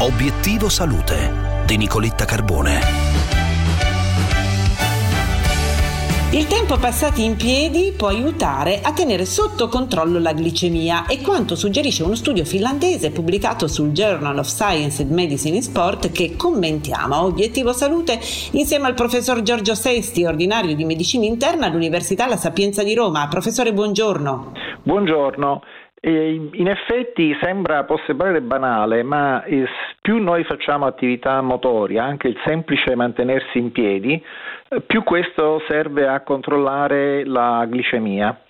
Obiettivo Salute di Nicoletta Carbone. Il tempo passato in piedi può aiutare a tenere sotto controllo la glicemia e quanto suggerisce uno studio finlandese pubblicato sul Journal of Science and Medicine in Sport che commentiamo a Obiettivo Salute insieme al professor Giorgio Sesti, ordinario di medicina interna all'Università La Sapienza di Roma. Professore, buongiorno. Buongiorno. In effetti sembra, può sembrare banale, ma più noi facciamo attività motoria, anche il semplice mantenersi in piedi, più questo serve a controllare la glicemia.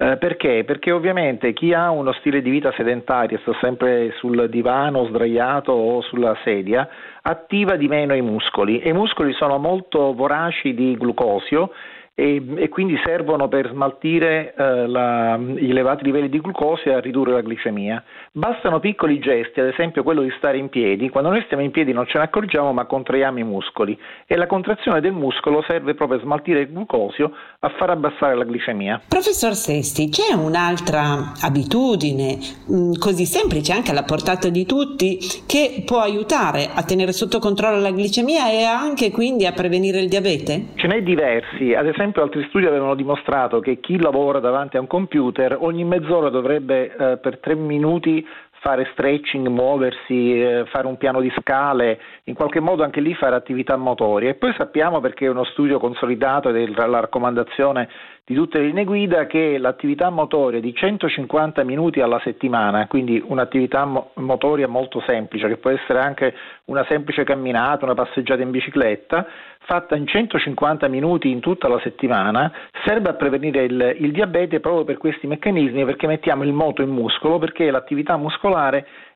Eh, perché? Perché ovviamente chi ha uno stile di vita sedentario, sta sempre sul divano, sdraiato o sulla sedia, attiva di meno i muscoli e i muscoli sono molto voraci di glucosio e, e quindi servono per smaltire eh, la, gli elevati livelli di glucosio e a ridurre la glicemia. Bastano piccoli gesti, ad esempio quello di stare in piedi, quando noi stiamo in piedi non ce ne accorgiamo ma contraiamo i muscoli e la contrazione del muscolo serve proprio a smaltire il glucosio, a far abbassare la glicemia. Professor Sesti, c'è un'altra abitudine mh, mm, così semplice anche alla portata di tutti che può aiutare a tenere sotto controllo la glicemia e anche quindi a prevenire il diabete? Ce n'è diversi, ad esempio esempio altri studi avevano dimostrato che chi lavora davanti a un computer ogni mezz'ora dovrebbe eh, per tre minuti fare stretching, muoversi, eh, fare un piano di scale, in qualche modo anche lì fare attività motorie. E poi sappiamo perché è uno studio consolidato ed è la raccomandazione di tutte le linee guida che l'attività motoria di 150 minuti alla settimana, quindi un'attività mo- motoria molto semplice, che può essere anche una semplice camminata, una passeggiata in bicicletta, fatta in 150 minuti in tutta la settimana, serve a prevenire il, il diabete proprio per questi meccanismi, perché mettiamo il moto in muscolo, perché l'attività muscolare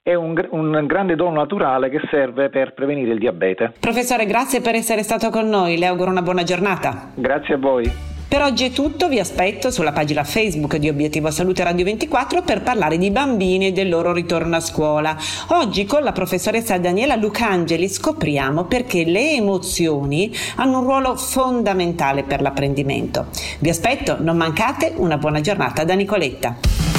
è un, un, grande dono naturale che serve per prevenire il diabete. Professore, grazie per essere stato con noi, le auguro una buona giornata. Grazie a voi. Per oggi è tutto, vi aspetto sulla pagina Facebook di Obiettivo Salute Radio 24 per parlare di bambini e del loro ritorno a scuola. Oggi con la professoressa Daniela Lucangeli scopriamo perché le emozioni hanno un ruolo fondamentale per l'apprendimento. Vi aspetto, non mancate, una buona giornata da Nicoletta.